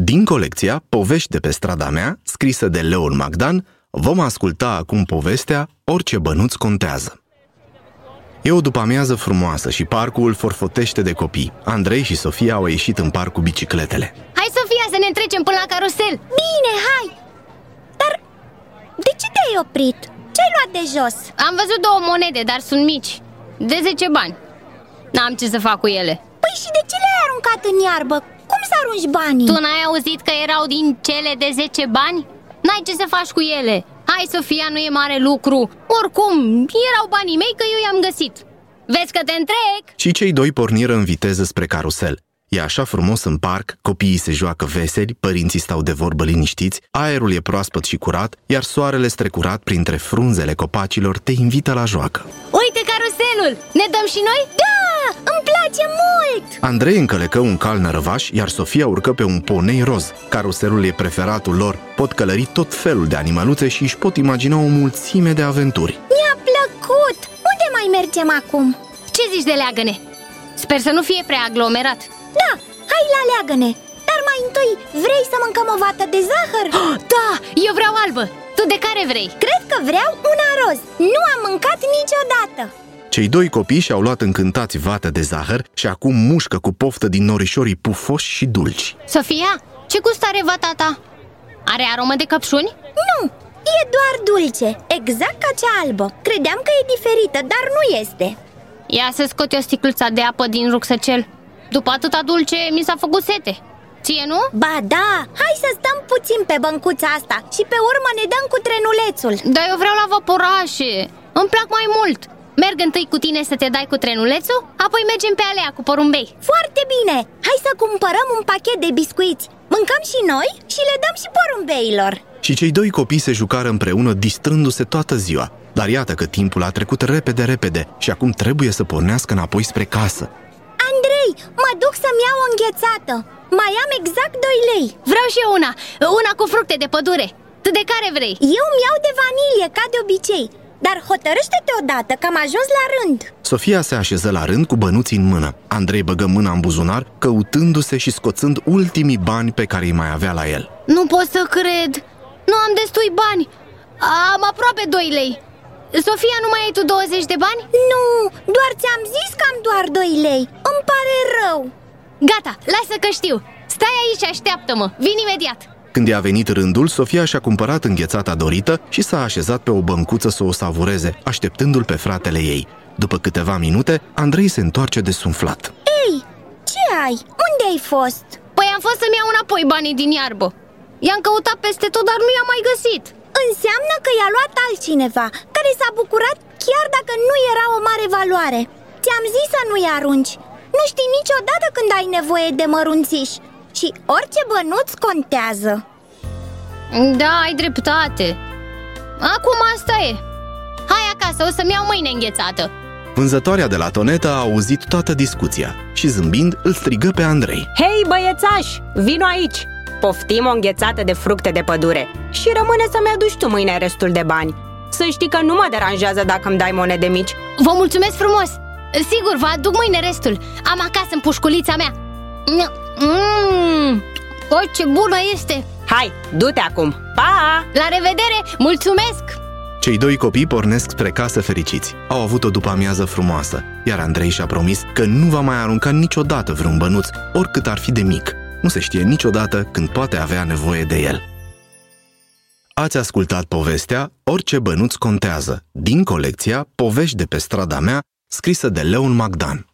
Din colecția Povești de pe strada mea, scrisă de Leon Magdan, vom asculta acum povestea Orice bănuț contează. E o după-amiază frumoasă și parcul forfotește de copii. Andrei și Sofia au ieșit în parc cu bicicletele. Hai, Sofia, să ne întrecem până la carusel Bine, hai! Dar de ce te-ai oprit? Ce-ai luat de jos? Am văzut două monede, dar sunt mici De 10 bani N-am ce să fac cu ele Păi și de ce le-ai aruncat în iarbă? Cum să arunci banii? Tu n-ai auzit că erau din cele de 10 bani? N-ai ce să faci cu ele Hai, Sofia, nu e mare lucru Oricum, erau banii mei că eu i-am găsit Vezi că te întrec? Și cei doi porniră în viteză spre carusel. E așa frumos în parc, copiii se joacă veseli, părinții stau de vorbă liniștiți, aerul e proaspăt și curat, iar soarele strecurat printre frunzele copacilor te invită la joacă. Uite caruselul! Ne dăm și noi? Da, îmi place mult! Andrei încălecă un cal nărăvaș, iar Sofia urcă pe un ponei roz. Caruselul e preferatul lor, pot călări tot felul de animăluțe și își pot imagina o mulțime de aventuri. Mi-a plăcut! Unde mai mergem acum? Ce zici de leagăne? Sper să nu fie prea aglomerat Da, hai la leagăne! Dar mai întâi, vrei să mâncăm o vată de zahăr? Da, eu vreau albă Tu de care vrei? Cred că vreau una roz Nu am mâncat niciodată Cei doi copii și-au luat încântați vată de zahăr și acum mușcă cu poftă din norișorii pufoși și dulci. Sofia, ce gust are vata ta? Are aromă de căpșuni? Nu, e doar dulce, exact ca cea albă Credeam că e diferită, dar nu este Ia să scot o sticluța de apă din rucsăcel După atâta dulce, mi s-a făcut sete Ție nu? Ba da, hai să stăm puțin pe băncuța asta Și pe urmă ne dăm cu trenulețul Dar eu vreau la vaporașe Îmi plac mai mult Merg întâi cu tine să te dai cu trenulețul Apoi mergem pe alea cu porumbei. Foarte bine, hai să cumpărăm un pachet de biscuiți. Mâncăm și noi și le dăm și porumbeilor. Și cei doi copii se jucară împreună distrându-se toată ziua. Dar iată că timpul a trecut repede, repede și acum trebuie să pornească înapoi spre casă. Andrei, mă duc să-mi iau o înghețată. Mai am exact 2 lei. Vreau și eu una, una cu fructe de pădure. Tu de care vrei? Eu îmi iau de vanilie, ca de obicei Dar hotărăște-te odată că am ajuns la rând. Sofia se așeză la rând cu bănuții în mână. Andrei băgă mâna în buzunar, căutându-se și scoțând ultimii bani pe care îi mai avea la el. Nu pot să cred. Nu am destui bani. Am aproape 2 lei. Sofia, nu mai ai tu 20 de bani? Nu, doar ți-am zis că am doar 2 lei. Îmi pare rău. Gata, lasă că știu. Stai aici, așteaptă-mă, vin imediat Când i-a venit rândul, Sofia și-a cumpărat înghețata dorită și s-a așezat pe o băncuță să o savureze, așteptându-l pe fratele ei. După câteva minute, Andrei se întoarce desumflat. Ei, ce ai? Unde ai fost? Păi am fost să-mi iau înapoi banii din iarbă I-am căutat peste tot, dar nu i-am mai găsit Înseamnă că i-a luat altcineva Care s-a bucurat chiar dacă nu era o mare valoare Ți-am zis să nu-i arunci Nu știi niciodată când ai nevoie de mărunțiși Și orice bănuț contează Da, ai dreptate Acum asta e Hai acasă, o să-mi iau mâine înghețată Vânzătoarea de la Toneta a auzit toată discuția și zâmbind îl strigă pe Andrei. Hei, băiețaș, vino aici! Poftim o înghețată de fructe de pădure și rămâne să-mi aduci tu mâine restul de bani. Să știi că nu mă deranjează dacă îmi dai monede mici. Vă mulțumesc frumos Sigur, vă aduc mâine restul Am acasă în pușculița mea Mmm, o, ce bună este Hai, du-te acum! Pa! La revedere, mulțumesc Cei doi copii pornesc spre casă fericiți. Au avut o după-amiază frumoasă, iar Andrei și-a promis că nu va mai arunca niciodată vreun bănuț, oricât ar fi de mic. Nu se știe niciodată când poate avea nevoie de el. Ați ascultat povestea Orice bănuț contează, din colecția Povești de pe strada mea, scrisă de Leon Magdan.